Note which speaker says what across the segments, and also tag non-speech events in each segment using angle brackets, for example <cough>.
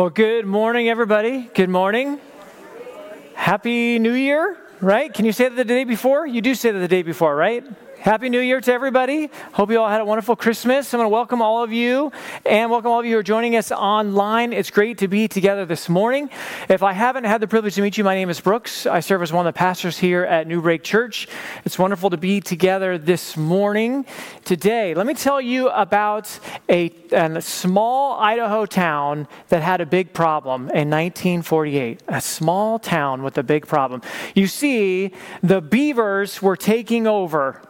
Speaker 1: Well, good morning, everybody. Good morning. Happy New Year, right? Can you say that the day before? You do say that the day before, right? Happy New Year to everybody. Hope you all had a wonderful Christmas. I'm going to welcome all of you and welcome all of you who are joining us online. It's great to be together this morning. If I haven't had the privilege to meet you, my name is Brooks. I serve as one of the pastors here at New Break Church. It's wonderful to be together this morning. Today, let me tell you about a, a small Idaho town that had a big problem in 1948. A small town with a big problem. You see, the beavers were taking over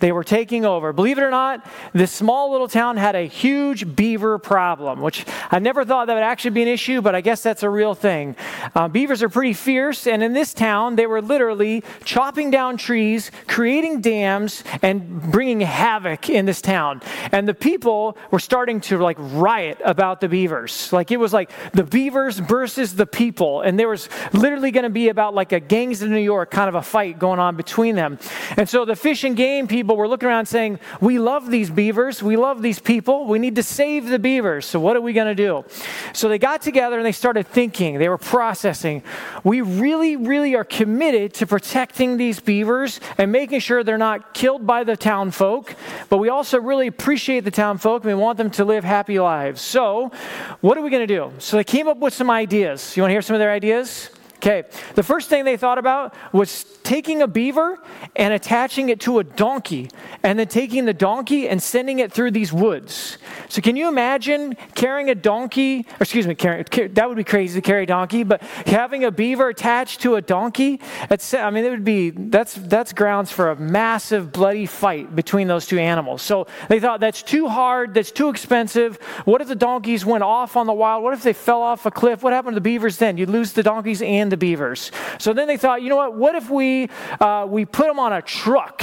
Speaker 1: they were taking over. Believe it or not, this small little town had a huge beaver problem, which I never thought that would actually be an issue, but I guess that's a real thing. Uh, beavers are pretty fierce, and in this town, they were literally chopping down trees, creating dams, and bringing havoc in this town. And the people were starting to like riot about the beavers. Like it was like the beavers versus the people, and there was literally going to be about like a gangs of New York kind of a fight going on between them. And so the fish and game people people were looking around saying, We love these beavers. We love these people. We need to save the beavers. So, what are we going to do? So, they got together and they started thinking. They were processing. We really, really are committed to protecting these beavers and making sure they're not killed by the town folk. But we also really appreciate the town folk and we want them to live happy lives. So, what are we going to do? So, they came up with some ideas. You want to hear some of their ideas? Okay, the first thing they thought about was taking a beaver and attaching it to a donkey, and then taking the donkey and sending it through these woods. So, can you imagine carrying a donkey? Or excuse me, carrying, that would be crazy to carry a donkey, but having a beaver attached to a donkey, I mean, it would be that's that's grounds for a massive bloody fight between those two animals. So they thought that's too hard, that's too expensive. What if the donkeys went off on the wild? What if they fell off a cliff? What happened to the beavers then? You'd lose the donkeys and the beavers. So then they thought, you know what? What if we uh, we put them on a truck?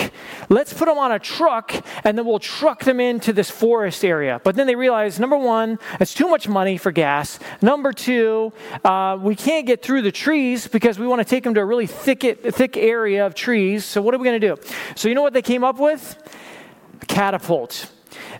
Speaker 1: Let's put them on a truck, and then we'll truck them into this forest area. But then they realized, number one, it's too much money for gas. Number two, uh, we can't get through the trees because we want to take them to a really thick thick area of trees. So what are we going to do? So you know what they came up with? A catapult.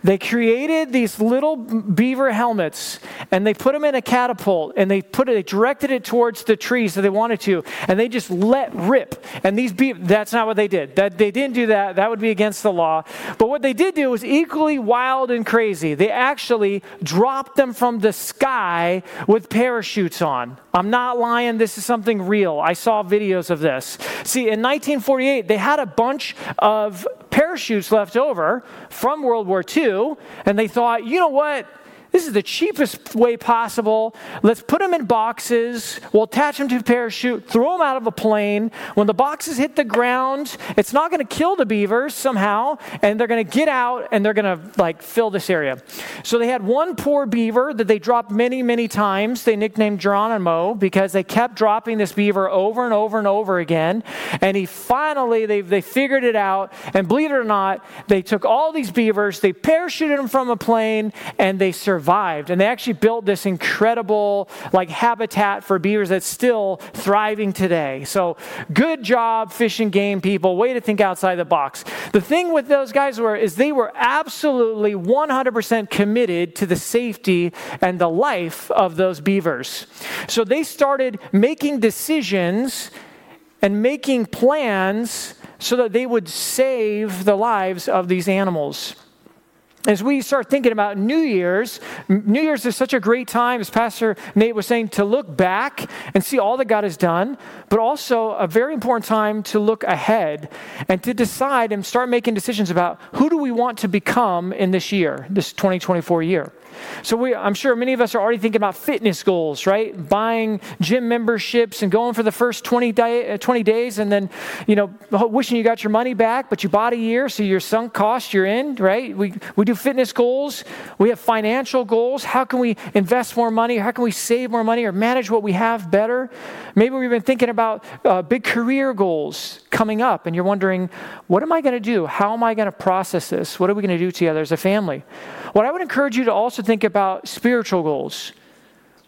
Speaker 1: They created these little beaver helmets and they put them in a catapult and they put it, they directed it towards the trees that they wanted to, and they just let rip. And these beaver, that's not what they did. That they didn't do that. That would be against the law. But what they did do was equally wild and crazy. They actually dropped them from the sky with parachutes on. I'm not lying. This is something real. I saw videos of this. See, in 1948, they had a bunch of parachutes left over from World War II, and they thought, you know what? This is the cheapest way possible. Let's put them in boxes. We'll attach them to a parachute, throw them out of a plane. When the boxes hit the ground, it's not going to kill the beavers somehow, and they're going to get out and they're going to like fill this area. So they had one poor beaver that they dropped many, many times. They nicknamed Geronimo because they kept dropping this beaver over and over and over again. And he finally, they, they figured it out. And believe it or not, they took all these beavers, they parachuted them from a plane, and they survived survived. And they actually built this incredible like habitat for beavers that's still thriving today. So good job, fish and game people. Way to think outside the box. The thing with those guys were is they were absolutely 100% committed to the safety and the life of those beavers. So they started making decisions and making plans so that they would save the lives of these animals as we start thinking about New Year's, New Year's is such a great time, as Pastor Nate was saying, to look back and see all that God has done, but also a very important time to look ahead and to decide and start making decisions about who do we want to become in this year, this 2024 year. So we, I'm sure many of us are already thinking about fitness goals, right? Buying gym memberships and going for the first 20, day, uh, 20 days and then, you know, wishing you got your money back, but you bought a year, so your sunk cost, you're in, right? We, we do fitness goals. We have financial goals. How can we invest more money? How can we save more money or manage what we have better? Maybe we've been thinking about uh, big career goals coming up and you're wondering, what am I going to do? How am I going to process this? What are we going to do together as a family? What I would encourage you to also think about spiritual goals.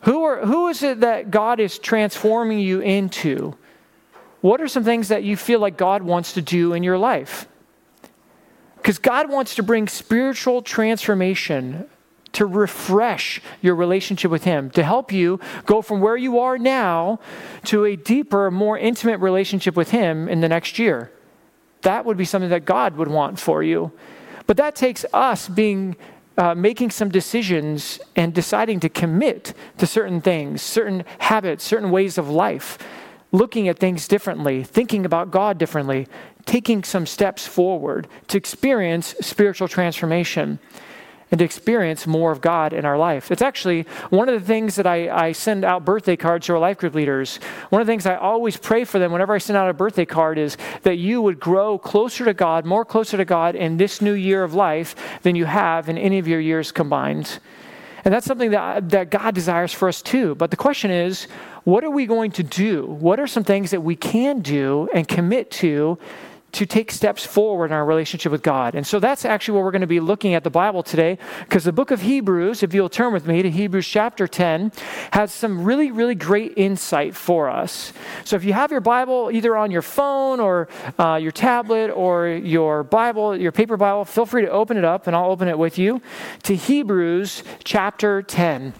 Speaker 1: Who, are, who is it that God is transforming you into? What are some things that you feel like God wants to do in your life? Because God wants to bring spiritual transformation to refresh your relationship with Him, to help you go from where you are now to a deeper, more intimate relationship with Him in the next year. That would be something that God would want for you. But that takes us being uh, making some decisions and deciding to commit to certain things, certain habits, certain ways of life, looking at things differently, thinking about God differently, taking some steps forward to experience spiritual transformation and to experience more of God in our life. It's actually one of the things that I, I, send out birthday cards to our life group leaders. One of the things I always pray for them whenever I send out a birthday card is that you would grow closer to God, more closer to God in this new year of life than you have in any of your years combined. And that's something that, that God desires for us too. But the question is, what are we going to do? What are some things that we can do and commit to to take steps forward in our relationship with God. And so that's actually what we're going to be looking at the Bible today, because the book of Hebrews, if you'll turn with me to Hebrews chapter 10, has some really, really great insight for us. So if you have your Bible either on your phone or uh, your tablet or your Bible, your paper Bible, feel free to open it up, and I'll open it with you to Hebrews chapter 10.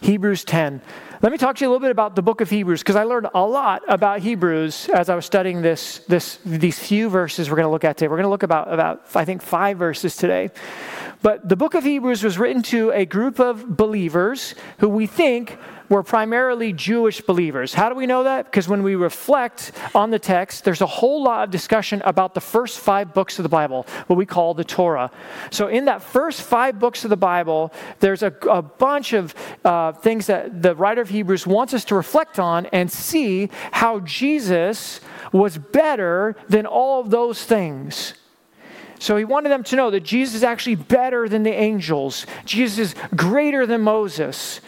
Speaker 1: Hebrews 10. Let me talk to you a little bit about the book of Hebrews because I learned a lot about Hebrews as I was studying this, this, these few verses we're going to look at today. We're going to look about, about, I think, five verses today. But the book of Hebrews was written to a group of believers who we think were primarily Jewish believers. How do we know that? Because when we reflect on the text, there's a whole lot of discussion about the first five books of the Bible, what we call the Torah. So, in that first five books of the Bible, there's a, a bunch of uh, things that the writer of Hebrews wants us to reflect on and see how Jesus was better than all of those things. So he wanted them to know that Jesus is actually better than the angels. Jesus is greater than Moses.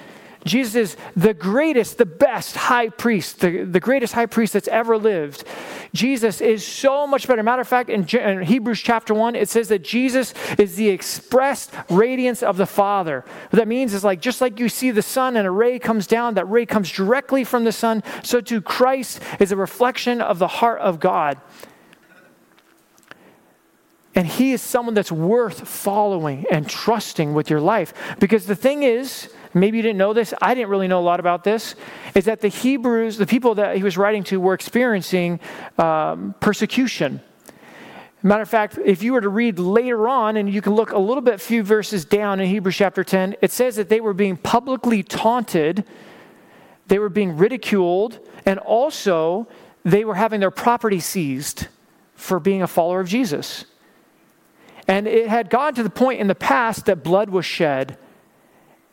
Speaker 1: Jesus is the greatest, the best high priest, the, the greatest high priest that's ever lived. Jesus is so much better. Matter of fact, in, in Hebrews chapter 1, it says that Jesus is the expressed radiance of the Father. What that means is like just like you see the sun and a ray comes down, that ray comes directly from the sun, so too Christ is a reflection of the heart of God. And he is someone that's worth following and trusting with your life. Because the thing is, maybe you didn't know this, I didn't really know a lot about this, is that the Hebrews, the people that he was writing to, were experiencing um, persecution. Matter of fact, if you were to read later on, and you can look a little bit, few verses down in Hebrews chapter 10, it says that they were being publicly taunted, they were being ridiculed, and also they were having their property seized for being a follower of Jesus. And it had gone to the point in the past that blood was shed.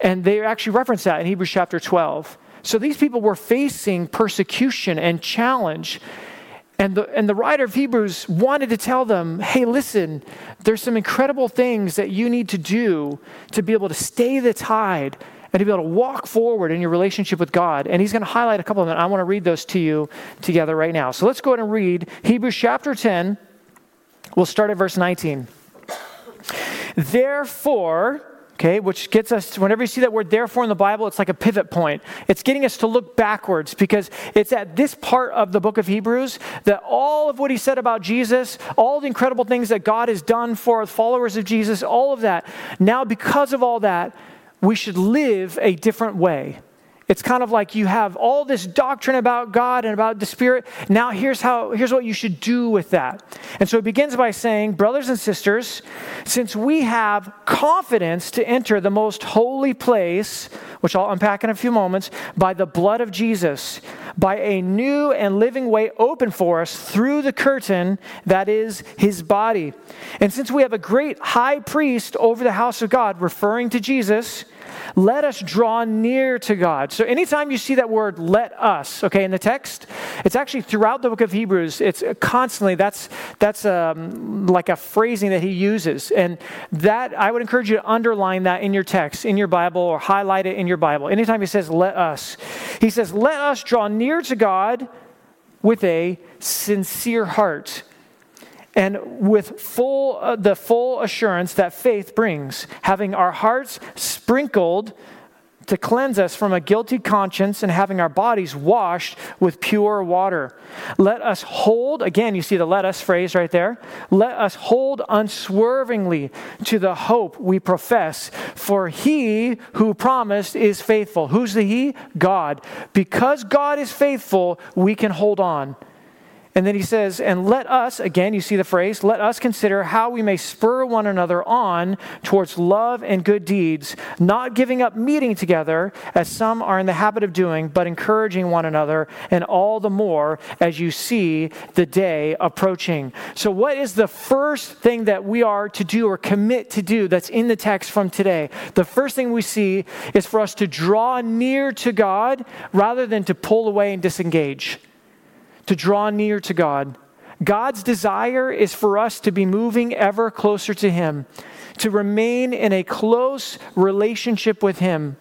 Speaker 1: And they actually reference that in Hebrews chapter 12. So these people were facing persecution and challenge. And the, and the writer of Hebrews wanted to tell them hey, listen, there's some incredible things that you need to do to be able to stay the tide and to be able to walk forward in your relationship with God. And he's going to highlight a couple of them. I want to read those to you together right now. So let's go ahead and read Hebrews chapter 10. We'll start at verse 19. Therefore, okay, which gets us, whenever you see that word therefore in the Bible, it's like a pivot point. It's getting us to look backwards because it's at this part of the book of Hebrews that all of what he said about Jesus, all the incredible things that God has done for followers of Jesus, all of that, now because of all that, we should live a different way. It's kind of like you have all this doctrine about God and about the Spirit. Now here's how here's what you should do with that. And so it begins by saying, brothers and sisters, since we have confidence to enter the most holy place, which I'll unpack in a few moments, by the blood of Jesus, by a new and living way open for us through the curtain that is his body. And since we have a great high priest over the house of God, referring to Jesus, let us draw near to God. So anytime you see that word let us, okay, in the text, it's actually throughout the book of Hebrews, it's constantly, that's, that's um, like a phrasing that he uses. And that, I would encourage you to underline that in your text, in your Bible, or highlight it in your Bible. Anytime he says let us, he says, let us draw near to God with a sincere heart and with full uh, the full assurance that faith brings having our hearts sprinkled to cleanse us from a guilty conscience and having our bodies washed with pure water. Let us hold, again, you see the let us phrase right there. Let us hold unswervingly to the hope we profess, for he who promised is faithful. Who's the he? God. Because God is faithful, we can hold on. And then he says, and let us, again, you see the phrase, let us consider how we may spur one another on towards love and good deeds, not giving up meeting together, as some are in the habit of doing, but encouraging one another, and all the more as you see the day approaching. So, what is the first thing that we are to do or commit to do that's in the text from today? The first thing we see is for us to draw near to God rather than to pull away and disengage to draw near to God. God's desire is for us to be moving ever closer to Him, to remain in a close relationship with Him.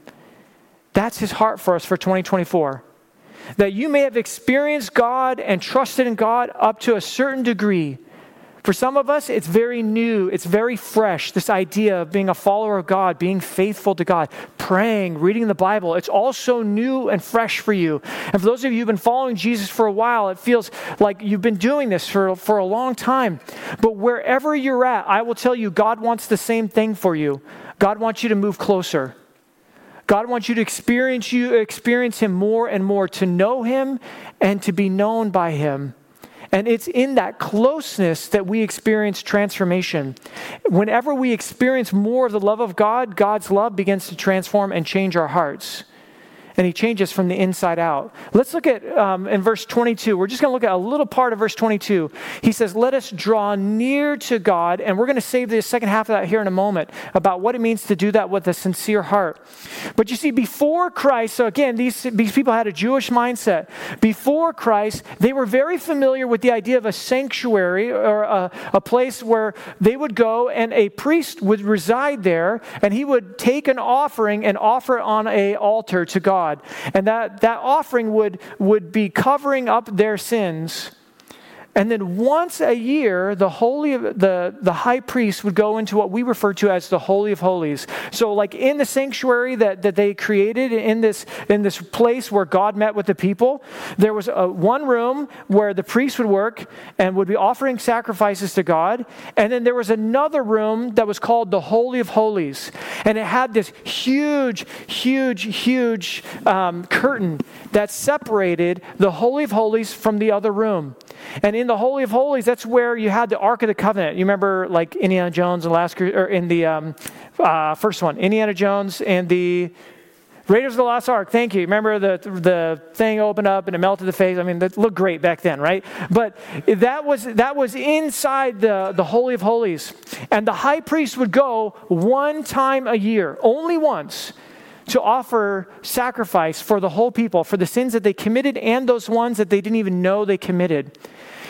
Speaker 1: That's His heart for us for 2024. That you may have experienced God and trusted in God up to a certain degree for some of us, it's very new, it's very fresh, this idea of being a follower of God, being faithful to God, praying, reading the Bible. It's all so new and fresh for you. And for those of you who've been following Jesus for a while, it feels like you've been doing this for, for a long time. But wherever you're at, I will tell you, God wants the same thing for you. God wants you to move closer. God wants you to experience you experience him more and more, to know him and to be known by him. And it's in that closeness that we experience transformation. Whenever we experience more of the love of God, God's love begins to transform and change our hearts and he changes from the inside out. Let's look at um, in verse 22. We're just going to look at a little part of verse 22. He says, Let us draw near to God. And we're going to save the second half of that here in a moment about what it means to do that with a sincere heart. But you see, before Christ, so again, these, these people had a Jewish mindset. Before Christ, they were very familiar with the idea of a sanctuary or a, a place where they would go and a priest would reside there and he would take an offering and offer it on a altar to God. God. And that, that offering would, would be covering up their sins and then once a year, the holy the, the high priest would go into what we refer to as the Holy of Holies. So, like in the sanctuary that, that they created in this in this place where God met with the people, there was a, one room where the priest would work and would be offering sacrifices to God. And then there was another room that was called the Holy of Holies. And it had this huge, huge, huge um, curtain that separated the Holy of Holies from the other room. And in the Holy of Holies, that's where you had the Ark of the Covenant. You remember, like Indiana Jones and last, or in the um, uh, first one, Indiana Jones and the Raiders of the Lost Ark. Thank you. Remember the the thing opened up and it melted the face. I mean, that looked great back then, right? But that was that was inside the the Holy of Holies, and the high priest would go one time a year, only once to offer sacrifice for the whole people, for the sins that they committed and those ones that they didn't even know they committed.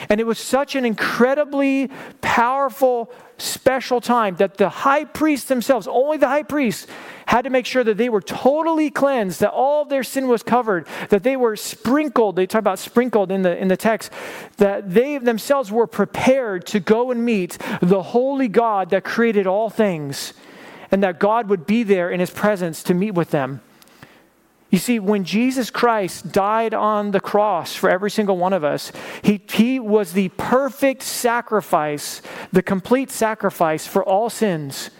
Speaker 1: And it was such an incredibly powerful, special time that the high priests themselves, only the high priests, had to make sure that they were totally cleansed, that all of their sin was covered, that they were sprinkled. They talk about sprinkled in the, in the text, that they themselves were prepared to go and meet the holy God that created all things and that God would be there in his presence to meet with them. You see, when Jesus Christ died on the cross for every single one of us, he, he was the perfect sacrifice, the complete sacrifice for all sins.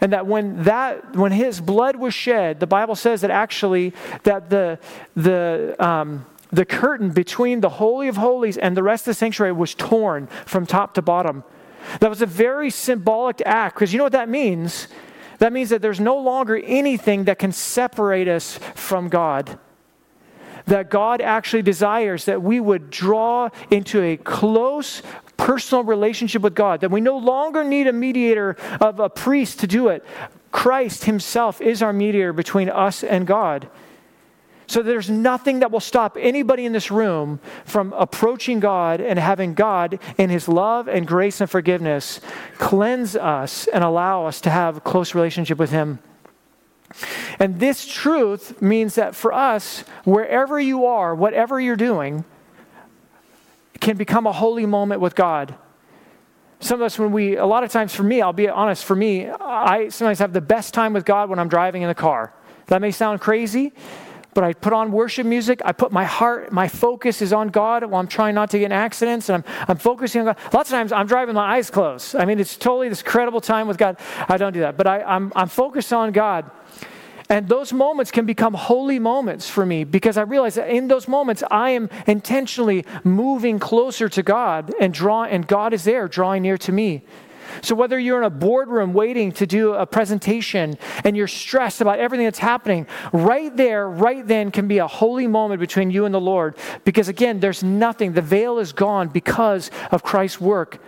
Speaker 1: And that when that when his blood was shed, the Bible says that actually that the the um, the curtain between the holy of holies and the rest of the sanctuary was torn from top to bottom. That was a very symbolic act because you know what that means? That means that there's no longer anything that can separate us from God. That God actually desires that we would draw into a close personal relationship with God, that we no longer need a mediator of a priest to do it. Christ Himself is our mediator between us and God. So there's nothing that will stop anybody in this room from approaching God and having God in his love and grace and forgiveness cleanse us and allow us to have a close relationship with him. And this truth means that for us, wherever you are, whatever you're doing, can become a holy moment with God. Some of us, when we, a lot of times for me, I'll be honest, for me, I sometimes have the best time with God when I'm driving in the car That may sound crazy, but I put on worship music. I put my heart, my focus is on God while I'm trying not to get in accidents. And I'm, I'm focusing on God. Lots of times I'm driving my eyes closed. I mean, it's totally this credible time with God. I don't do that, but I, I'm, I'm focused on God. And those moments can become holy moments for me because I realize that in those moments I am intentionally moving closer to God and draw and God is there drawing near to me. So, whether you're in a boardroom waiting to do a presentation and you're stressed about everything that's happening, right there, right then can be a holy moment between you and the Lord. Because again, there's nothing, the veil is gone because of Christ's work.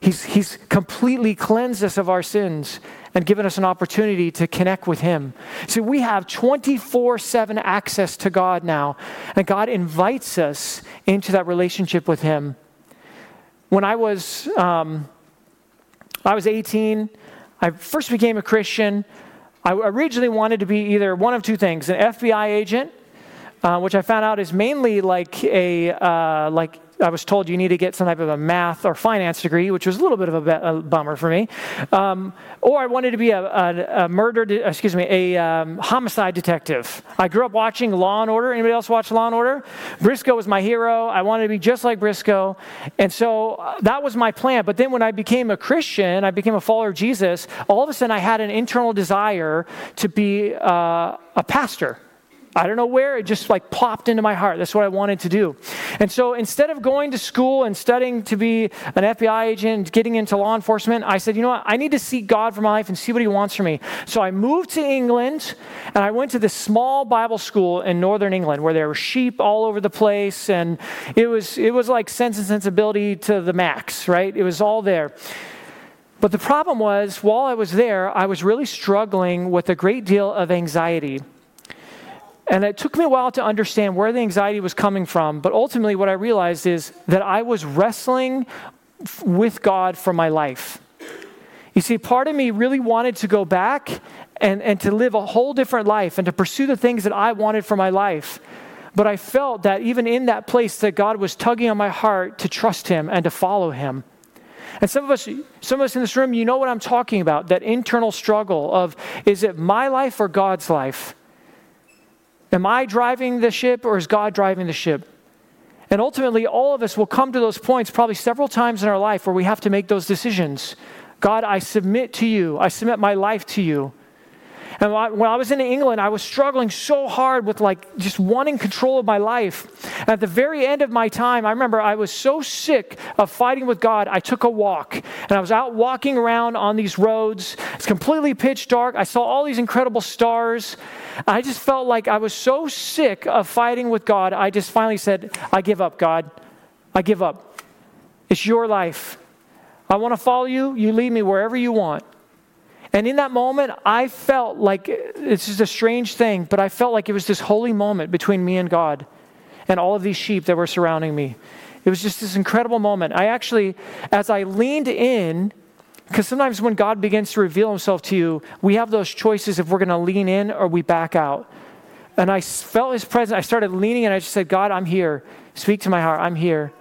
Speaker 1: He's, he's completely cleansed us of our sins and given us an opportunity to connect with Him. So we have 24 7 access to God now, and God invites us into that relationship with Him. When I was um, I was 18. I first became a Christian. I originally wanted to be either one of two things an FBI agent, uh, which I found out is mainly like a, uh, like I was told you need to get some type of a math or finance degree, which was a little bit of a, be- a bummer for me. Um, or I wanted to be a, a, a murder, de- excuse me, a um, homicide detective. I grew up watching Law and Order. Anybody else watch Law and Order? Briscoe was my hero. I wanted to be just like Briscoe, and so uh, that was my plan. But then when I became a Christian, I became a follower of Jesus. All of a sudden, I had an internal desire to be uh, a pastor. I don't know where, it just like popped into my heart. That's what I wanted to do. And so instead of going to school and studying to be an FBI agent, getting into law enforcement, I said, you know what? I need to seek God for my life and see what He wants for me. So I moved to England and I went to this small Bible school in northern England where there were sheep all over the place. And it was, it was like sense and sensibility to the max, right? It was all there. But the problem was, while I was there, I was really struggling with a great deal of anxiety. And it took me a while to understand where the anxiety was coming from. But ultimately, what I realized is that I was wrestling with God for my life. You see, part of me really wanted to go back and, and to live a whole different life and to pursue the things that I wanted for my life. But I felt that even in that place that God was tugging on my heart to trust him and to follow him. And some of us, some of us in this room, you know what I'm talking about, that internal struggle of is it my life or God's life? Am I driving the ship or is God driving the ship? And ultimately, all of us will come to those points probably several times in our life where we have to make those decisions. God, I submit to you. I submit my life to you. And when I was in England, I was struggling so hard with like just wanting control of my life. And at the very end of my time, I remember I was so sick of fighting with God, I took a walk. And I was out walking around on these roads. It's completely pitch dark. I saw all these incredible stars. I just felt like I was so sick of fighting with God. I just finally said, I give up, God. I give up. It's your life. I want to follow you. You lead me wherever you want. And in that moment, I felt like it's just a strange thing, but I felt like it was this holy moment between me and God and all of these sheep that were surrounding me. It was just this incredible moment. I actually, as I leaned in, because sometimes when God begins to reveal himself to you, we have those choices if we're going to lean in or we back out. And I felt his presence. I started leaning and I just said, God, I'm here. Speak to my heart. I'm here.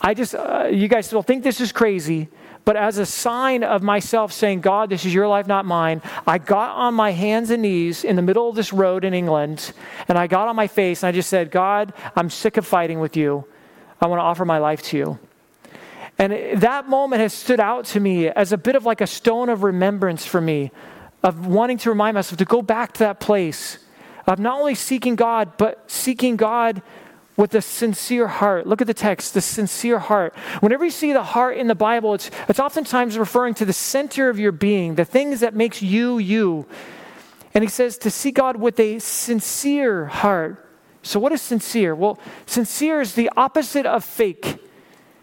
Speaker 1: I just, uh, you guys will think this is crazy, but as a sign of myself saying, God, this is your life, not mine, I got on my hands and knees in the middle of this road in England, and I got on my face and I just said, God, I'm sick of fighting with you. I want to offer my life to you. And that moment has stood out to me as a bit of like a stone of remembrance for me, of wanting to remind myself to go back to that place of not only seeking God, but seeking God with a sincere heart. Look at the text, the sincere heart. Whenever you see the heart in the Bible, it's, it's oftentimes referring to the center of your being, the things that makes you you. And he says to see God with a sincere heart. So, what is sincere? Well, sincere is the opposite of fake.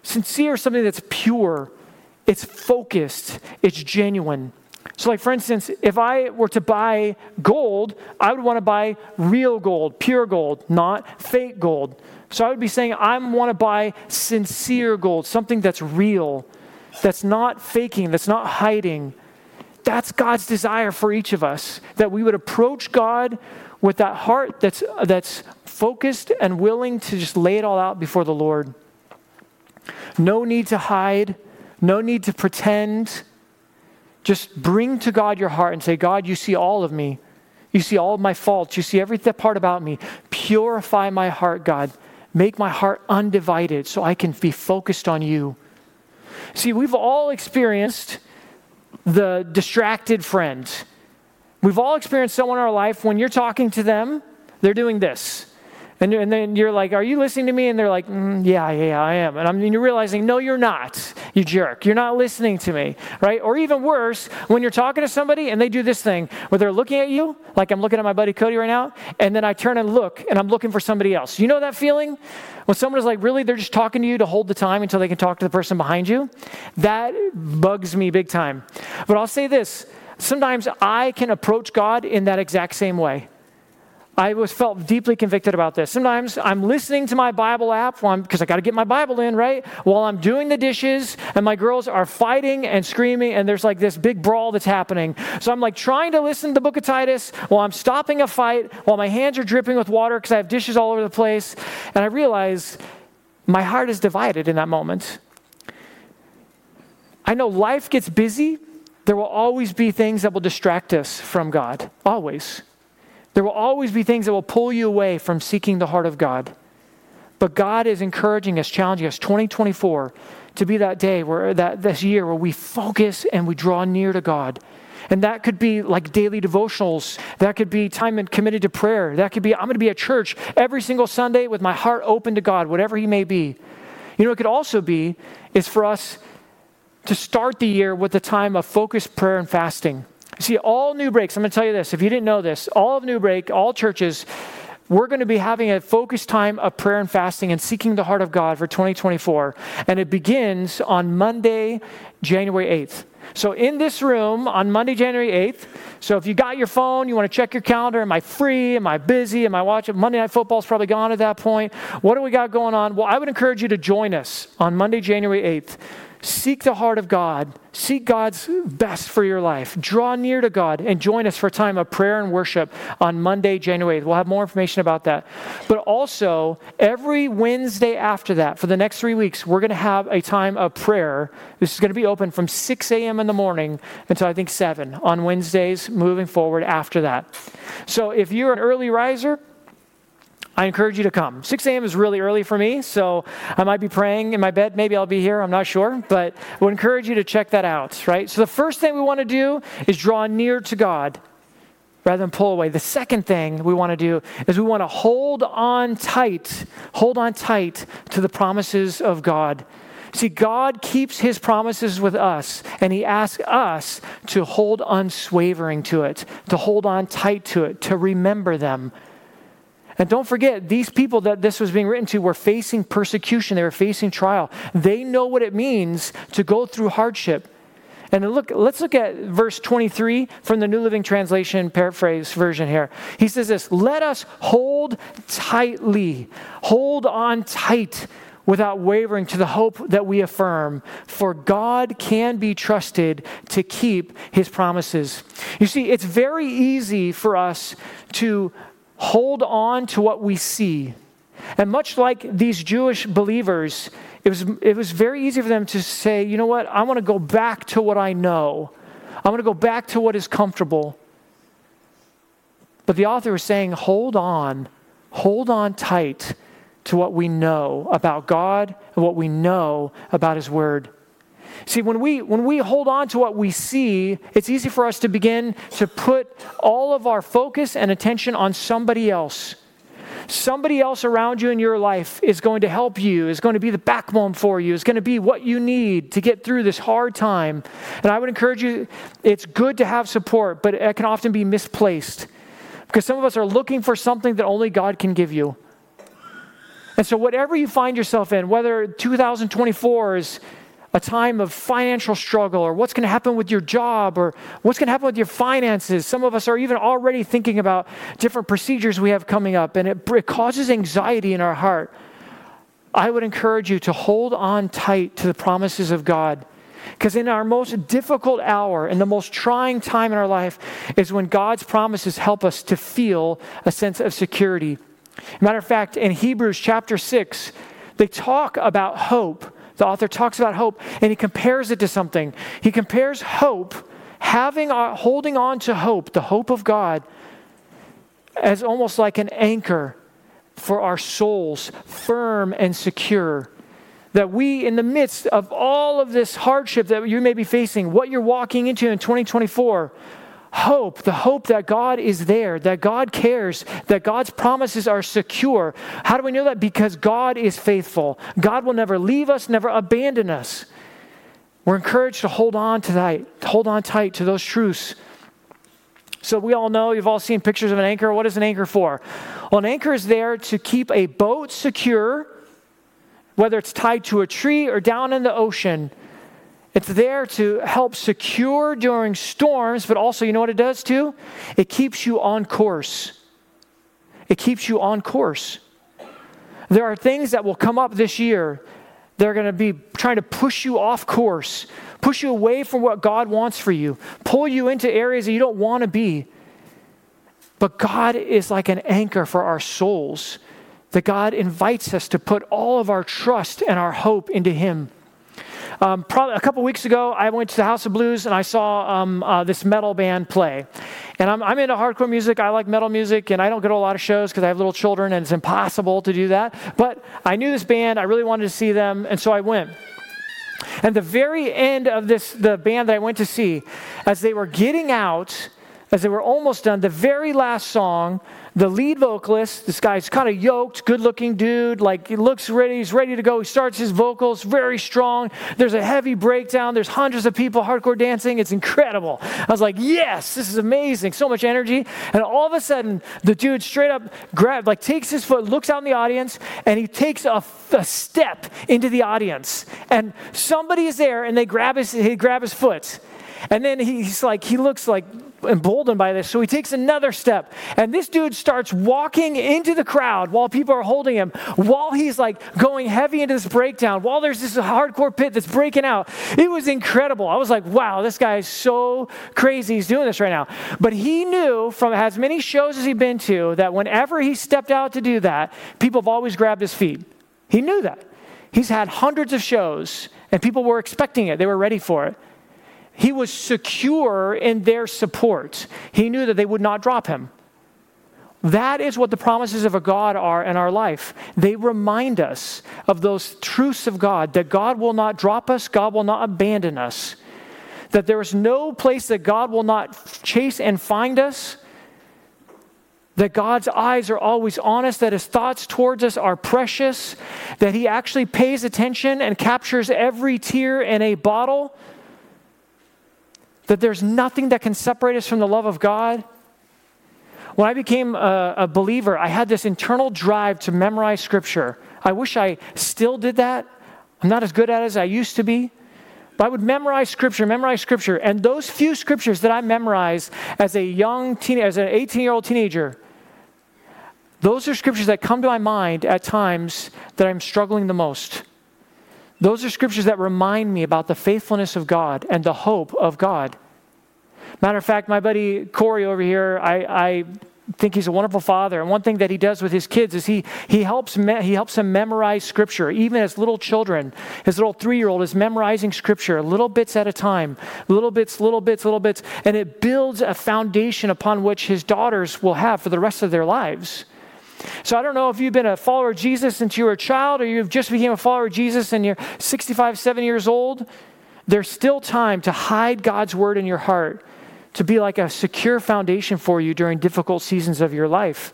Speaker 1: Sincere is something that's pure, it's focused, it's genuine. So, like for instance, if I were to buy gold, I would want to buy real gold, pure gold, not fake gold. So I would be saying, I want to buy sincere gold, something that's real, that's not faking, that's not hiding. That's God's desire for each of us, that we would approach God with that heart that's, that's focused and willing to just lay it all out before the Lord. No need to hide, no need to pretend. Just bring to God your heart and say, God, you see all of me. You see all of my faults. You see every part about me. Purify my heart, God. Make my heart undivided so I can be focused on you. See, we've all experienced the distracted friend. We've all experienced someone in our life when you're talking to them, they're doing this. And, and then you're like, Are you listening to me? And they're like, mm, Yeah, yeah, I am. And I mean, you're realizing, No, you're not, you jerk. You're not listening to me, right? Or even worse, when you're talking to somebody and they do this thing where they're looking at you, like I'm looking at my buddy Cody right now, and then I turn and look and I'm looking for somebody else. You know that feeling? When someone is like, Really, they're just talking to you to hold the time until they can talk to the person behind you? That bugs me big time. But I'll say this sometimes I can approach God in that exact same way. I was felt deeply convicted about this. Sometimes I'm listening to my Bible app because I got to get my Bible in, right? While I'm doing the dishes and my girls are fighting and screaming and there's like this big brawl that's happening. So I'm like trying to listen to the book of Titus while I'm stopping a fight, while my hands are dripping with water because I have dishes all over the place. And I realize my heart is divided in that moment. I know life gets busy. There will always be things that will distract us from God. Always. There will always be things that will pull you away from seeking the heart of God. But God is encouraging us, challenging us 2024 to be that day where that this year where we focus and we draw near to God. And that could be like daily devotionals. That could be time and committed to prayer. That could be I'm going to be at church every single Sunday with my heart open to God, whatever He may be. You know, it could also be is for us to start the year with a time of focused prayer and fasting. See, all new breaks, I'm going to tell you this. If you didn't know this, all of New Break, all churches, we're going to be having a focused time of prayer and fasting and seeking the heart of God for 2024. And it begins on Monday, January 8th. So, in this room on Monday, January 8th, so if you got your phone, you want to check your calendar, am I free? Am I busy? Am I watching? Monday Night Football's probably gone at that point. What do we got going on? Well, I would encourage you to join us on Monday, January 8th Seek the heart of God. Seek God's best for your life. Draw near to God and join us for a time of prayer and worship on Monday, January 8th. We'll have more information about that. But also, every Wednesday after that, for the next three weeks, we're going to have a time of prayer. This is going to be open from 6 a.m. in the morning until I think 7 on Wednesdays moving forward after that. So if you're an early riser, I encourage you to come. 6 a.m. is really early for me, so I might be praying in my bed. Maybe I'll be here, I'm not sure, but I would encourage you to check that out, right? So the first thing we want to do is draw near to God rather than pull away. The second thing we want to do is we want to hold on tight, hold on tight to the promises of God. See, God keeps his promises with us, and he asks us to hold unswavering to it, to hold on tight to it, to remember them and don't forget, these people that this was being written to were facing persecution, they were facing trial. They know what it means to go through hardship. And look, let's look at verse 23 from the New Living Translation paraphrase version here. He says this Let us hold tightly, hold on tight without wavering to the hope that we affirm, for God can be trusted to keep his promises. You see, it's very easy for us to hold on to what we see. And much like these Jewish believers, it was, it was very easy for them to say, you know what, I want to go back to what I know. I want to go back to what is comfortable. But the author is saying, hold on, hold on tight to what we know about God and what we know about His Word. See, when we, when we hold on to what we see, it's easy for us to begin to put all of our focus and attention on somebody else. Somebody else around you in your life is going to help you, is going to be the backbone for you, is going to be what you need to get through this hard time. And I would encourage you, it's good to have support, but it can often be misplaced because some of us are looking for something that only God can give you. And so, whatever you find yourself in, whether 2024 is a time of financial struggle or what's going to happen with your job or what's going to happen with your finances. Some of us are even already thinking about different procedures we have coming up, and it, it causes anxiety in our heart. I would encourage you to hold on tight to the promises of God. Because in our most difficult hour, in the most trying time in our life, is when God's promises help us to feel a sense of security. Matter of fact, in Hebrews chapter 6, they talk about hope the author talks about hope and he compares it to something. He compares hope, having, uh, holding on to hope, the hope of God, as almost like an anchor for our souls, firm and secure. That we, in the midst of all of this hardship that you may be facing, what you're walking into in 2024, hope, the hope that God is there, that God cares, that God's promises are secure. How do we know that? Because God is faithful. God will never leave us, never abandon us. We're encouraged to hold on to that, hold on tight to those truths. So we all know, you've all seen pictures of an anchor. What is an anchor for? Well, an anchor is there to keep a boat secure, whether it's tied to a tree or down in the ocean. It's there to help secure during storms, but also, you know what it does too? It keeps you on course. It keeps you on course. There are things that will come up this year they're going to be trying to push you off course, push you away from what God wants for you, pull you into areas that you don't want to be. But God is like an anchor for our souls, that God invites us to put all of our trust and our hope into Him. Um, probably a couple weeks ago, I went to the House of Blues and I saw um, uh, this metal band play. And I'm, I'm, into hardcore music. I like metal music, and I don't go to a lot of shows because I have little children, and it's impossible to do that. But I knew this band. I really wanted to see them, and so I went. And the very end of this, the band that I went to see, as they were getting out, as they were almost done, the very last song, the lead vocalist, this guy's kind of yoked, good looking dude, like he looks ready, he's ready to go. He starts his vocals very strong. There's a heavy breakdown. There's hundreds of people hardcore dancing. It's incredible. I was like, yes, this is amazing. So much energy. And all of a sudden, the dude straight up grabs, like takes his foot, looks out in the audience, and he takes a, a step into the audience. And somebody is there and they grab his, he grab his foot. And then he's like, he looks like emboldened by this. So he takes another step. And this dude starts walking into the crowd while people are holding him, while he's like going heavy into this breakdown, while there's this hardcore pit that's breaking out. It was incredible. I was like, wow, this guy is so crazy. He's doing this right now. But he knew from as many shows as he'd been to that whenever he stepped out to do that, people have always grabbed his feet. He knew that. He's had hundreds of shows, and people were expecting it, they were ready for it. He was secure in their support. He knew that they would not drop him. That is what the promises of a God are in our life. They remind us of those truths of God that God will not drop us, God will not abandon us, that there is no place that God will not chase and find us, that God's eyes are always on us, that his thoughts towards us are precious, that he actually pays attention and captures every tear in a bottle that there's nothing that can separate us from the love of God. When I became a, a, believer, I had this internal drive to memorize scripture. I wish I still did that. I'm not as good at it as I used to be. But I would memorize scripture, memorize scripture. And those few scriptures that I memorized as a young teen, as an 18 year old teenager, those are scriptures that come to my mind at times that I'm struggling the most. Those are scriptures that remind me about the faithfulness of God and the hope of God. Matter of fact, my buddy Corey over here, I, I think he's a wonderful father. And one thing that he does with his kids is he, he, helps, me, he helps them memorize scripture, even as little children. His little three year old is memorizing scripture, little bits at a time, little bits, little bits, little bits. And it builds a foundation upon which his daughters will have for the rest of their lives. So I don't know if you've been a follower of Jesus since you were a child or you've just became a follower of Jesus and you're 65, 70 years old. There's still time to hide God's word in your heart, to be like a secure foundation for you during difficult seasons of your life.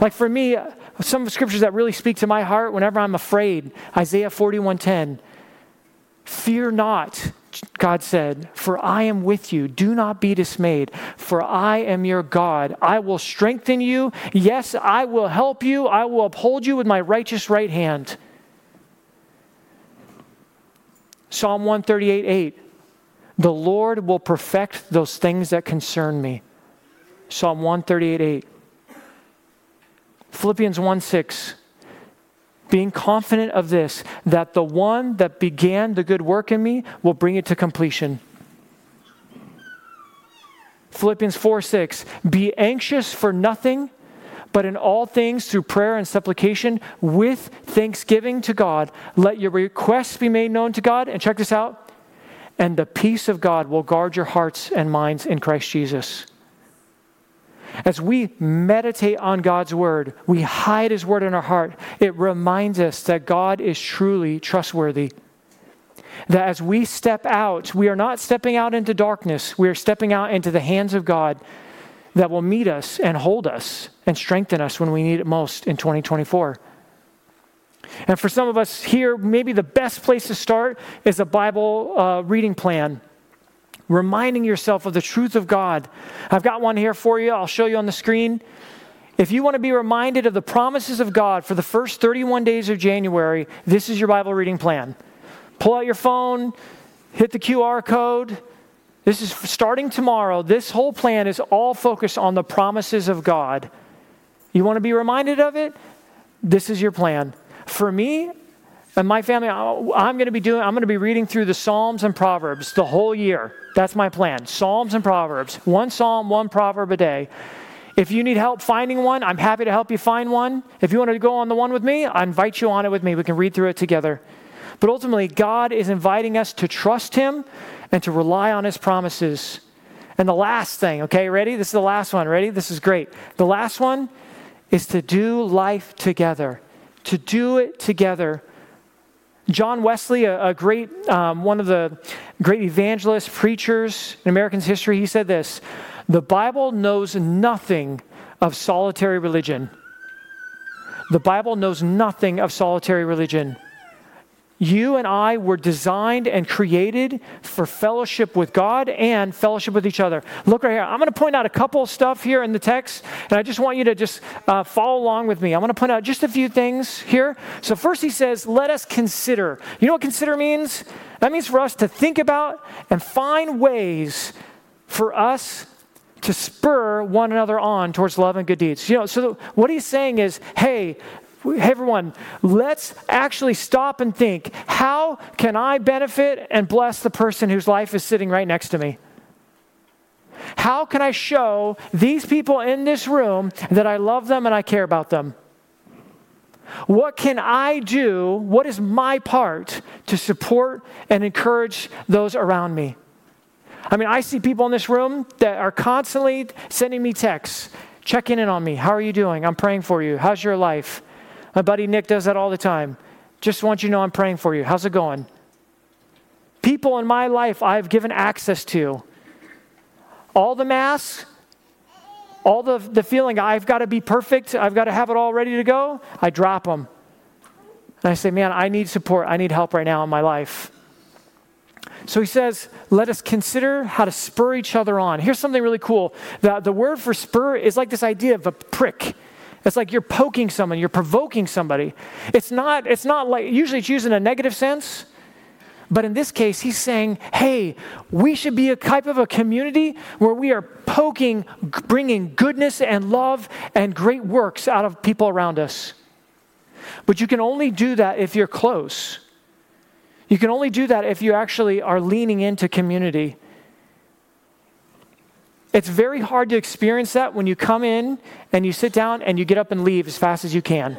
Speaker 1: Like for me, some of the scriptures that really speak to my heart whenever I'm afraid, Isaiah 41:10. Fear not, God said, For I am with you. Do not be dismayed, for I am your God. I will strengthen you. Yes, I will help you. I will uphold you with my righteous right hand. Psalm 138 8. The Lord will perfect those things that concern me. Psalm 138 8. Philippians 1 6 being confident of this, that the one that began the good work in me will bring it to completion. Philippians 4 6, be anxious for nothing, but in all things through prayer and supplication with thanksgiving to God, let your requests be made known to God. And check this out. And the peace of God will guard your hearts and minds in Christ Jesus. As we meditate on God's word, we hide his word in our heart, it reminds us that God is truly trustworthy. That as we step out, we are not stepping out into darkness, we are stepping out into the hands of God that will meet us and hold us and strengthen us when we need it most in 2024. And for some of us here, maybe the best place to start is a Bible uh, reading plan. Reminding yourself of the truth of God. I've got one here for you. I'll show you on the screen. If you want to be reminded of the promises of God for the first 31 days of January, this is your Bible reading plan. Pull out your phone, hit the QR code. This is starting tomorrow. This whole plan is all focused on the promises of God. You want to be reminded of it? This is your plan. For me and my family, I'm going to be doing I'm going to be reading through the Psalms and Proverbs the whole year. That's my plan. Psalms and Proverbs. One psalm, one proverb a day. If you need help finding one, I'm happy to help you find one. If you want to go on the one with me, I invite you on it with me. We can read through it together. But ultimately, God is inviting us to trust Him and to rely on His promises. And the last thing, okay, ready? This is the last one. Ready? This is great. The last one is to do life together to do it together. John Wesley, a, a great, um, one of the great evangelists, preachers in American's history, he said this The Bible knows nothing of solitary religion. The Bible knows nothing of solitary religion. You and I were designed and created for fellowship with God and fellowship with each other. Look right here. I'm going to point out a couple of stuff here in the text, and I just want you to just uh, follow along with me. I'm going to point out just a few things here. So, first, he says, Let us consider. You know what consider means? That means for us to think about and find ways for us to spur one another on towards love and good deeds. You know, so what he's saying is, hey, hey everyone, let's actually stop and think how can I benefit and bless the person whose life is sitting right next to me? How can I show these people in this room that I love them and I care about them? What can I do? What is my part to support and encourage those around me? I mean, I see people in this room that are constantly sending me texts, checking in on me. How are you doing? I'm praying for you. How's your life? My buddy Nick does that all the time. Just want you to know I'm praying for you. How's it going? People in my life I've given access to. All the masks, all the, the feeling I've got to be perfect, I've got to have it all ready to go, I drop them. And I say, man, I need support. I need help right now in my life. So he says, let us consider how to spur each other on. Here's something really cool. The, the word for spur is like this idea of a prick. It's like you're poking someone, you're provoking somebody. It's not, it's not like, usually it's used in a negative sense. But in this case, he's saying, hey, we should be a type of a community where we are poking, bringing goodness and love and great works out of people around us. But you can only do that if you're close. You can only do that if you actually are leaning into community. It's very hard to experience that when you come in and you sit down and you get up and leave as fast as you can.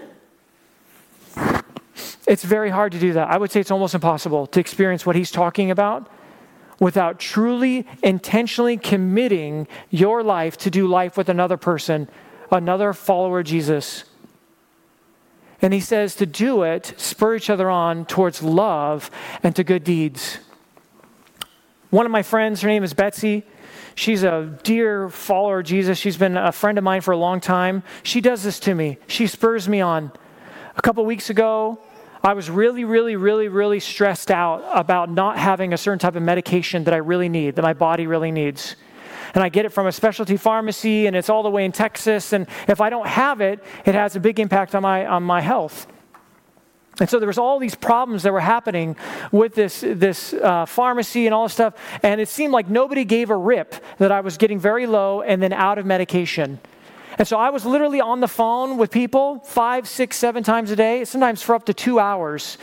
Speaker 1: It's very hard to do that. I would say it's almost impossible to experience what he's talking about without truly, intentionally committing your life to do life with another person, another follower of Jesus. And he says to do it, spur each other on towards love and to good deeds. One of my friends, her name is Betsy. She's a dear follower of Jesus. She's been a friend of mine for a long time. She does this to me, she spurs me on. A couple weeks ago, I was really, really, really, really stressed out about not having a certain type of medication that I really need, that my body really needs. And I get it from a specialty pharmacy, and it's all the way in Texas. And if I don't have it, it has a big impact on my, on my health. And so there was all these problems that were happening with this, this uh, pharmacy and all this stuff. And it seemed like nobody gave a rip that I was getting very low and then out of medication. And so I was literally on the phone with people five, six, seven times a day, sometimes for up to two hours,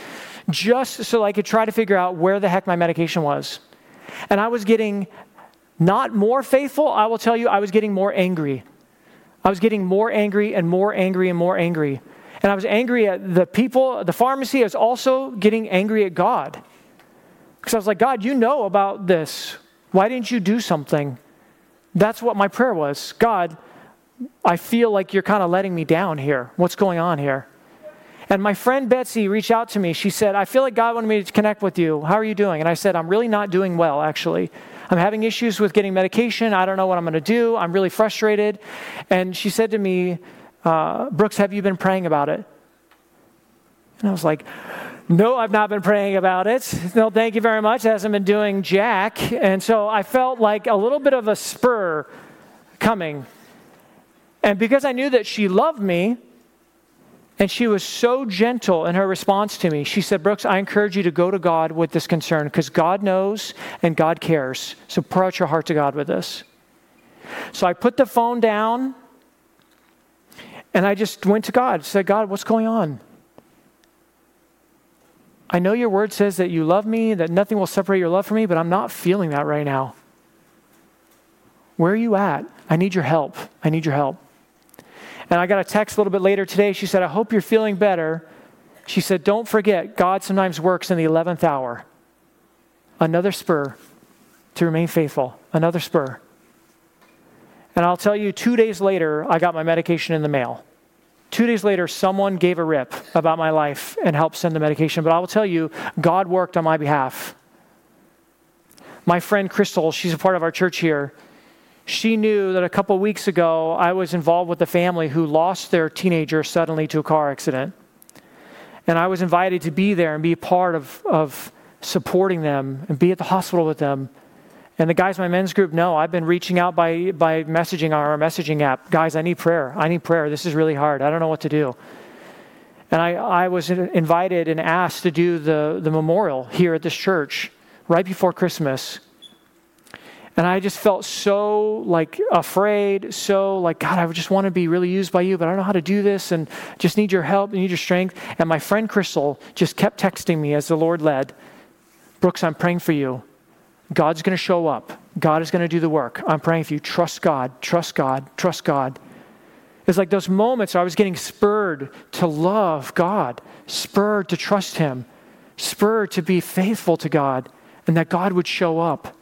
Speaker 1: just so I could try to figure out where the heck my medication was. And I was getting not more faithful, I will tell you, I was getting more angry. I was getting more angry and more angry and more angry. And I was angry at the people, the pharmacy. I was also getting angry at God. Because I was like, God, you know about this. Why didn't you do something? That's what my prayer was. God, I feel like you're kind of letting me down here. What's going on here? And my friend Betsy reached out to me. She said, I feel like God wanted me to connect with you. How are you doing? And I said, I'm really not doing well, actually. I'm having issues with getting medication. I don't know what I'm going to do. I'm really frustrated. And she said to me, uh, Brooks, have you been praying about it? And I was like, no, I've not been praying about it. No, thank you very much. It hasn't been doing jack. And so I felt like a little bit of a spur coming. And because I knew that she loved me, and she was so gentle in her response to me. She said, Brooks, I encourage you to go to God with this concern because God knows and God cares. So pour out your heart to God with this. So I put the phone down and I just went to God, said, God, what's going on? I know your word says that you love me, that nothing will separate your love from me, but I'm not feeling that right now. Where are you at? I need your help. I need your help. And I got a text a little bit later today. She said, I hope you're feeling better. She said, Don't forget, God sometimes works in the 11th hour. Another spur to remain faithful, another spur. And I'll tell you, two days later, I got my medication in the mail. Two days later, someone gave a rip about my life and helped send the medication. But I will tell you, God worked on my behalf. My friend Crystal, she's a part of our church here she knew that a couple weeks ago I was involved with a family who lost their teenager suddenly to a car accident. And I was invited to be there and be a part of, of supporting them and be at the hospital with them. And the guys in my men's group know I've been reaching out by, by messaging on our messaging app. Guys, I need prayer. I need prayer. This is really hard. I don't know what to do. And I, I was invited and asked to do the, the memorial here at this church right before Christmas. And I just felt so like afraid, so like, God, I just want to be really used by you, but I don't know how to do this and just need your help, need your strength. And my friend Crystal just kept texting me as the Lord led Brooks, I'm praying for you. God's going to show up. God is going to do the work. I'm praying for you. Trust God, trust God, trust God. It's like those moments I was getting spurred to love God, spurred to trust Him, spurred to be faithful to God, and that God would show up.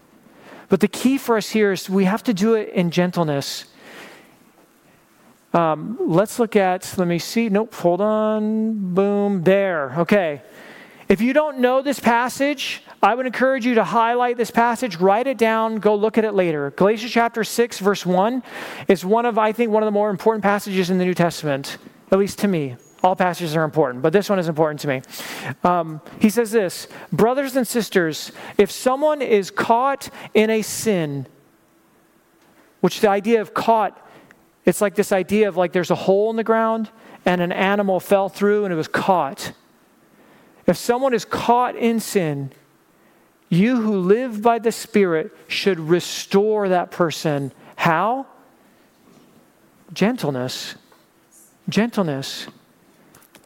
Speaker 1: But the key for us here is we have to do it in gentleness. Um, let's look at, let me see. Nope, hold on. Boom, there. Okay. If you don't know this passage, I would encourage you to highlight this passage, write it down, go look at it later. Galatians chapter 6, verse 1 is one of, I think, one of the more important passages in the New Testament, at least to me. All passages are important, but this one is important to me. Um, he says this Brothers and sisters, if someone is caught in a sin, which the idea of caught, it's like this idea of like there's a hole in the ground and an animal fell through and it was caught. If someone is caught in sin, you who live by the Spirit should restore that person. How? Gentleness. Gentleness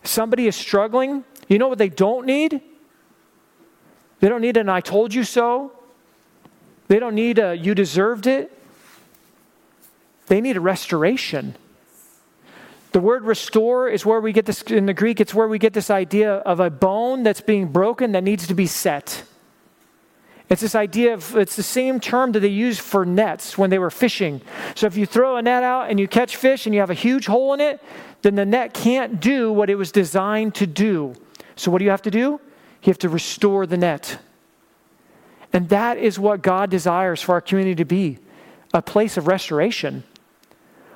Speaker 1: somebody is struggling, you know what they don't need? They don't need an I told you so. They don't need a you deserved it. They need a restoration. The word restore is where we get this, in the Greek, it's where we get this idea of a bone that's being broken that needs to be set. It's this idea of, it's the same term that they used for nets when they were fishing. So if you throw a net out and you catch fish and you have a huge hole in it, then the net can't do what it was designed to do. So, what do you have to do? You have to restore the net. And that is what God desires for our community to be a place of restoration,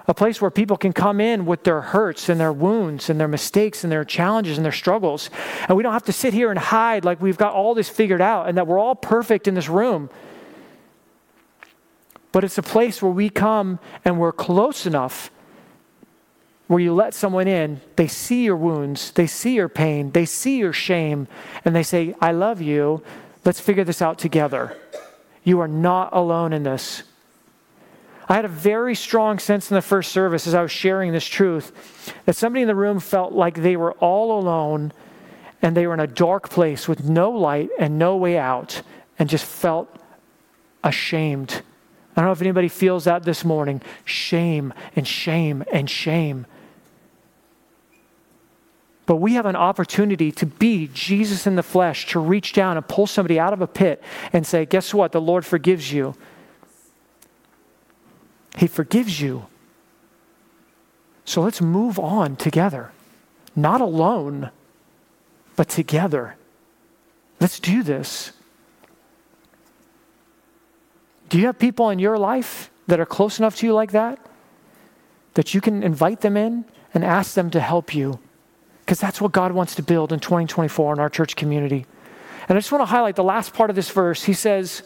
Speaker 1: a place where people can come in with their hurts and their wounds and their mistakes and their challenges and their struggles. And we don't have to sit here and hide like we've got all this figured out and that we're all perfect in this room. But it's a place where we come and we're close enough where you let someone in, they see your wounds, they see your pain, they see your shame, and they say, I love you. Let's figure this out together. You are not alone in this. I had a very strong sense in the first service as I was sharing this truth that somebody in the room felt like they were all alone and they were in a dark place with no light and no way out and just felt ashamed. I don't know if anybody feels that this morning shame and shame and shame. But we have an opportunity to be Jesus in the flesh, to reach down and pull somebody out of a pit and say, Guess what? The Lord forgives you. He forgives you. So let's move on together, not alone, but together. Let's do this. Do you have people in your life that are close enough to you like that? That you can invite them in and ask them to help you? Because that's what God wants to build in 2024 in our church community. And I just want to highlight the last part of this verse. He says,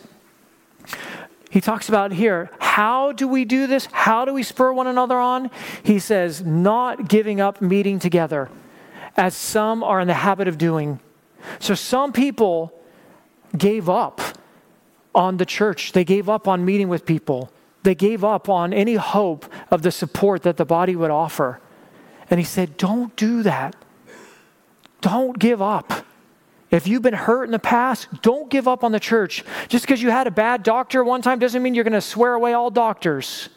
Speaker 1: he talks about here, how do we do this? How do we spur one another on? He says, not giving up meeting together, as some are in the habit of doing. So some people gave up on the church, they gave up on meeting with people, they gave up on any hope of the support that the body would offer. And he said, Don't do that. Don't give up. If you've been hurt in the past, don't give up on the church. Just because you had a bad doctor one time doesn't mean you're going to swear away all doctors.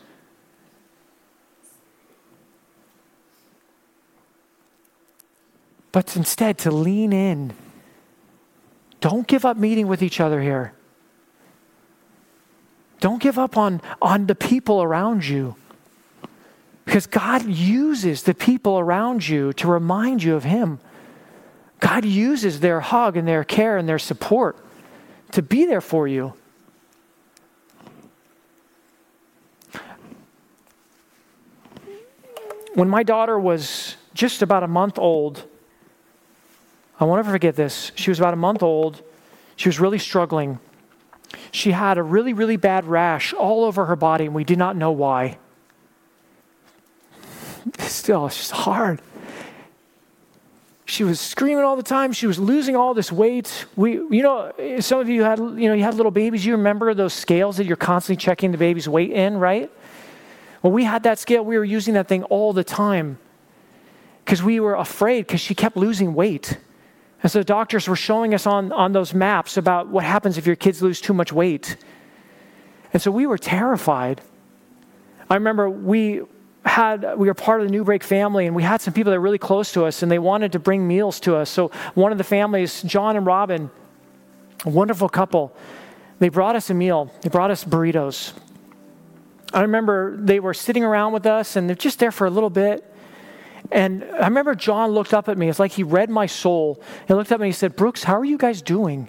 Speaker 1: But instead, to lean in. Don't give up meeting with each other here. Don't give up on, on the people around you. Because God uses the people around you to remind you of Him. God uses their hug and their care and their support to be there for you. When my daughter was just about a month old, I won't ever forget this. She was about a month old. She was really struggling. She had a really, really bad rash all over her body, and we did not know why. <laughs> Still, it's just hard. She was screaming all the time. She was losing all this weight. We, you know, some of you had, you know, you had little babies. You remember those scales that you're constantly checking the baby's weight in, right? Well, we had that scale. We were using that thing all the time because we were afraid because she kept losing weight. And so doctors were showing us on, on those maps about what happens if your kids lose too much weight. And so we were terrified. I remember we had we were part of the New Break family, and we had some people that were really close to us, and they wanted to bring meals to us. So one of the families, John and Robin, a wonderful couple, they brought us a meal. They brought us burritos. I remember they were sitting around with us, and they're just there for a little bit. And I remember John looked up at me. It's like he read my soul. He looked up at me and he said, Brooks, how are you guys doing?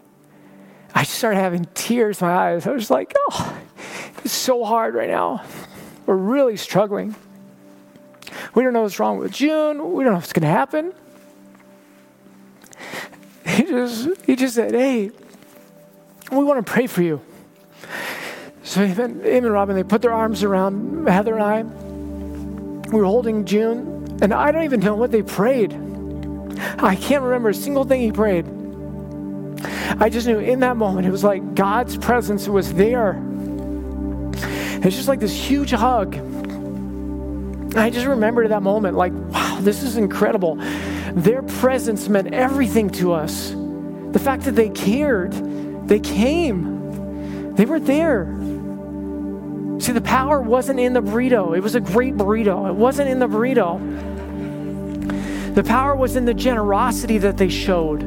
Speaker 1: I just started having tears in my eyes. I was like, oh, it's so hard right now. We're really struggling. We don't know what's wrong with June. We don't know what's going to happen. He just, he just said, hey, we want to pray for you. So him and Robin, they put their arms around Heather and I. We were holding June, and I don't even know what they prayed. I can't remember a single thing he prayed. I just knew in that moment it was like God's presence was there. It's just like this huge hug. I just remembered that moment like, wow, this is incredible. Their presence meant everything to us. The fact that they cared, they came, they were there. See, the power wasn't in the burrito. It was a great burrito. It wasn't in the burrito. The power was in the generosity that they showed.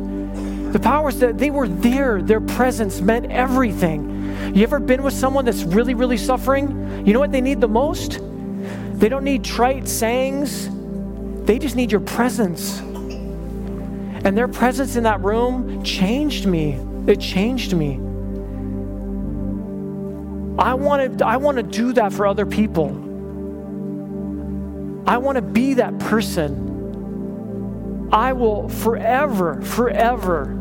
Speaker 1: The power was that they were there. Their presence meant everything. You ever been with someone that's really, really suffering? You know what they need the most? They don't need trite sayings, they just need your presence. And their presence in that room changed me. It changed me. I want to I want to do that for other people. I want to be that person. I will forever, forever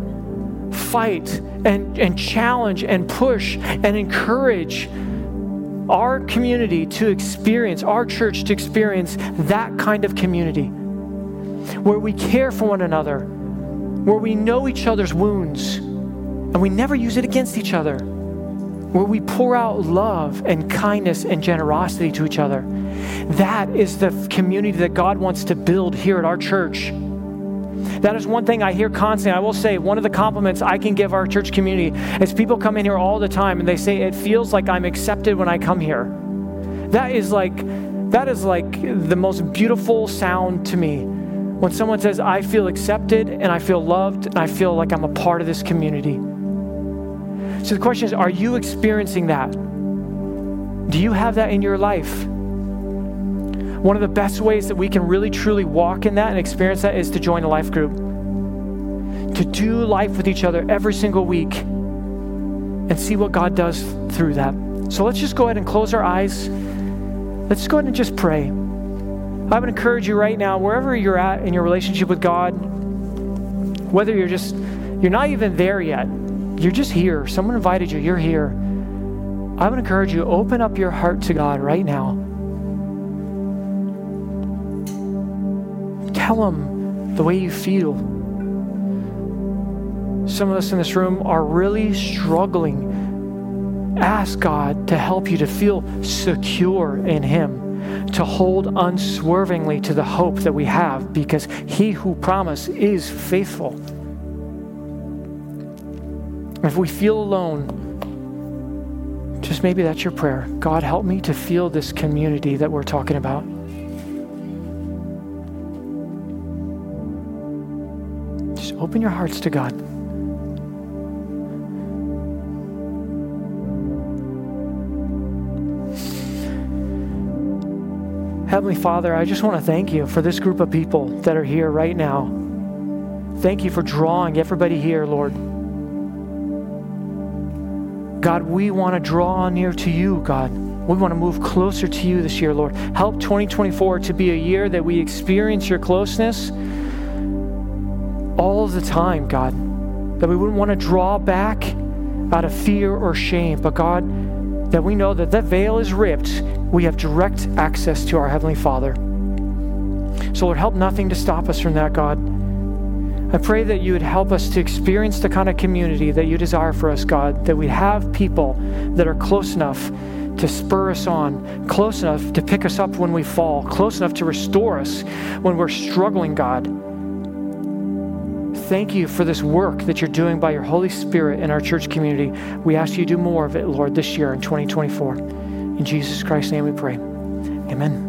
Speaker 1: fight and, and challenge and push and encourage our community to experience, our church to experience that kind of community where we care for one another, where we know each other's wounds and we never use it against each other, where we pour out love and kindness and generosity to each other. That is the community that God wants to build here at our church. That is one thing I hear constantly. I will say one of the compliments I can give our church community is people come in here all the time and they say it feels like I'm accepted when I come here. That is like that is like the most beautiful sound to me. When someone says I feel accepted and I feel loved and I feel like I'm a part of this community. So the question is are you experiencing that? Do you have that in your life? One of the best ways that we can really truly walk in that and experience that is to join a life group. To do life with each other every single week and see what God does through that. So let's just go ahead and close our eyes. Let's go ahead and just pray. I would encourage you right now, wherever you're at in your relationship with God, whether you're just, you're not even there yet, you're just here. Someone invited you, you're here. I would encourage you, open up your heart to God right now. Tell Him the way you feel. Some of us in this room are really struggling. Ask God to help you to feel secure in Him, to hold unswervingly to the hope that we have, because He who promised is faithful. If we feel alone, just maybe that's your prayer. God, help me to feel this community that we're talking about. Open your hearts to God. Heavenly Father, I just want to thank you for this group of people that are here right now. Thank you for drawing everybody here, Lord. God, we want to draw near to you, God. We want to move closer to you this year, Lord. Help 2024 to be a year that we experience your closeness all the time, God. That we wouldn't want to draw back out of fear or shame, but God, that we know that that veil is ripped. We have direct access to our Heavenly Father. So, Lord, help nothing to stop us from that, God. I pray that you would help us to experience the kind of community that you desire for us, God, that we have people that are close enough to spur us on, close enough to pick us up when we fall, close enough to restore us when we're struggling, God. Thank you for this work that you're doing by your Holy Spirit in our church community. We ask you to do more of it, Lord, this year in 2024. In Jesus Christ's name we pray. Amen.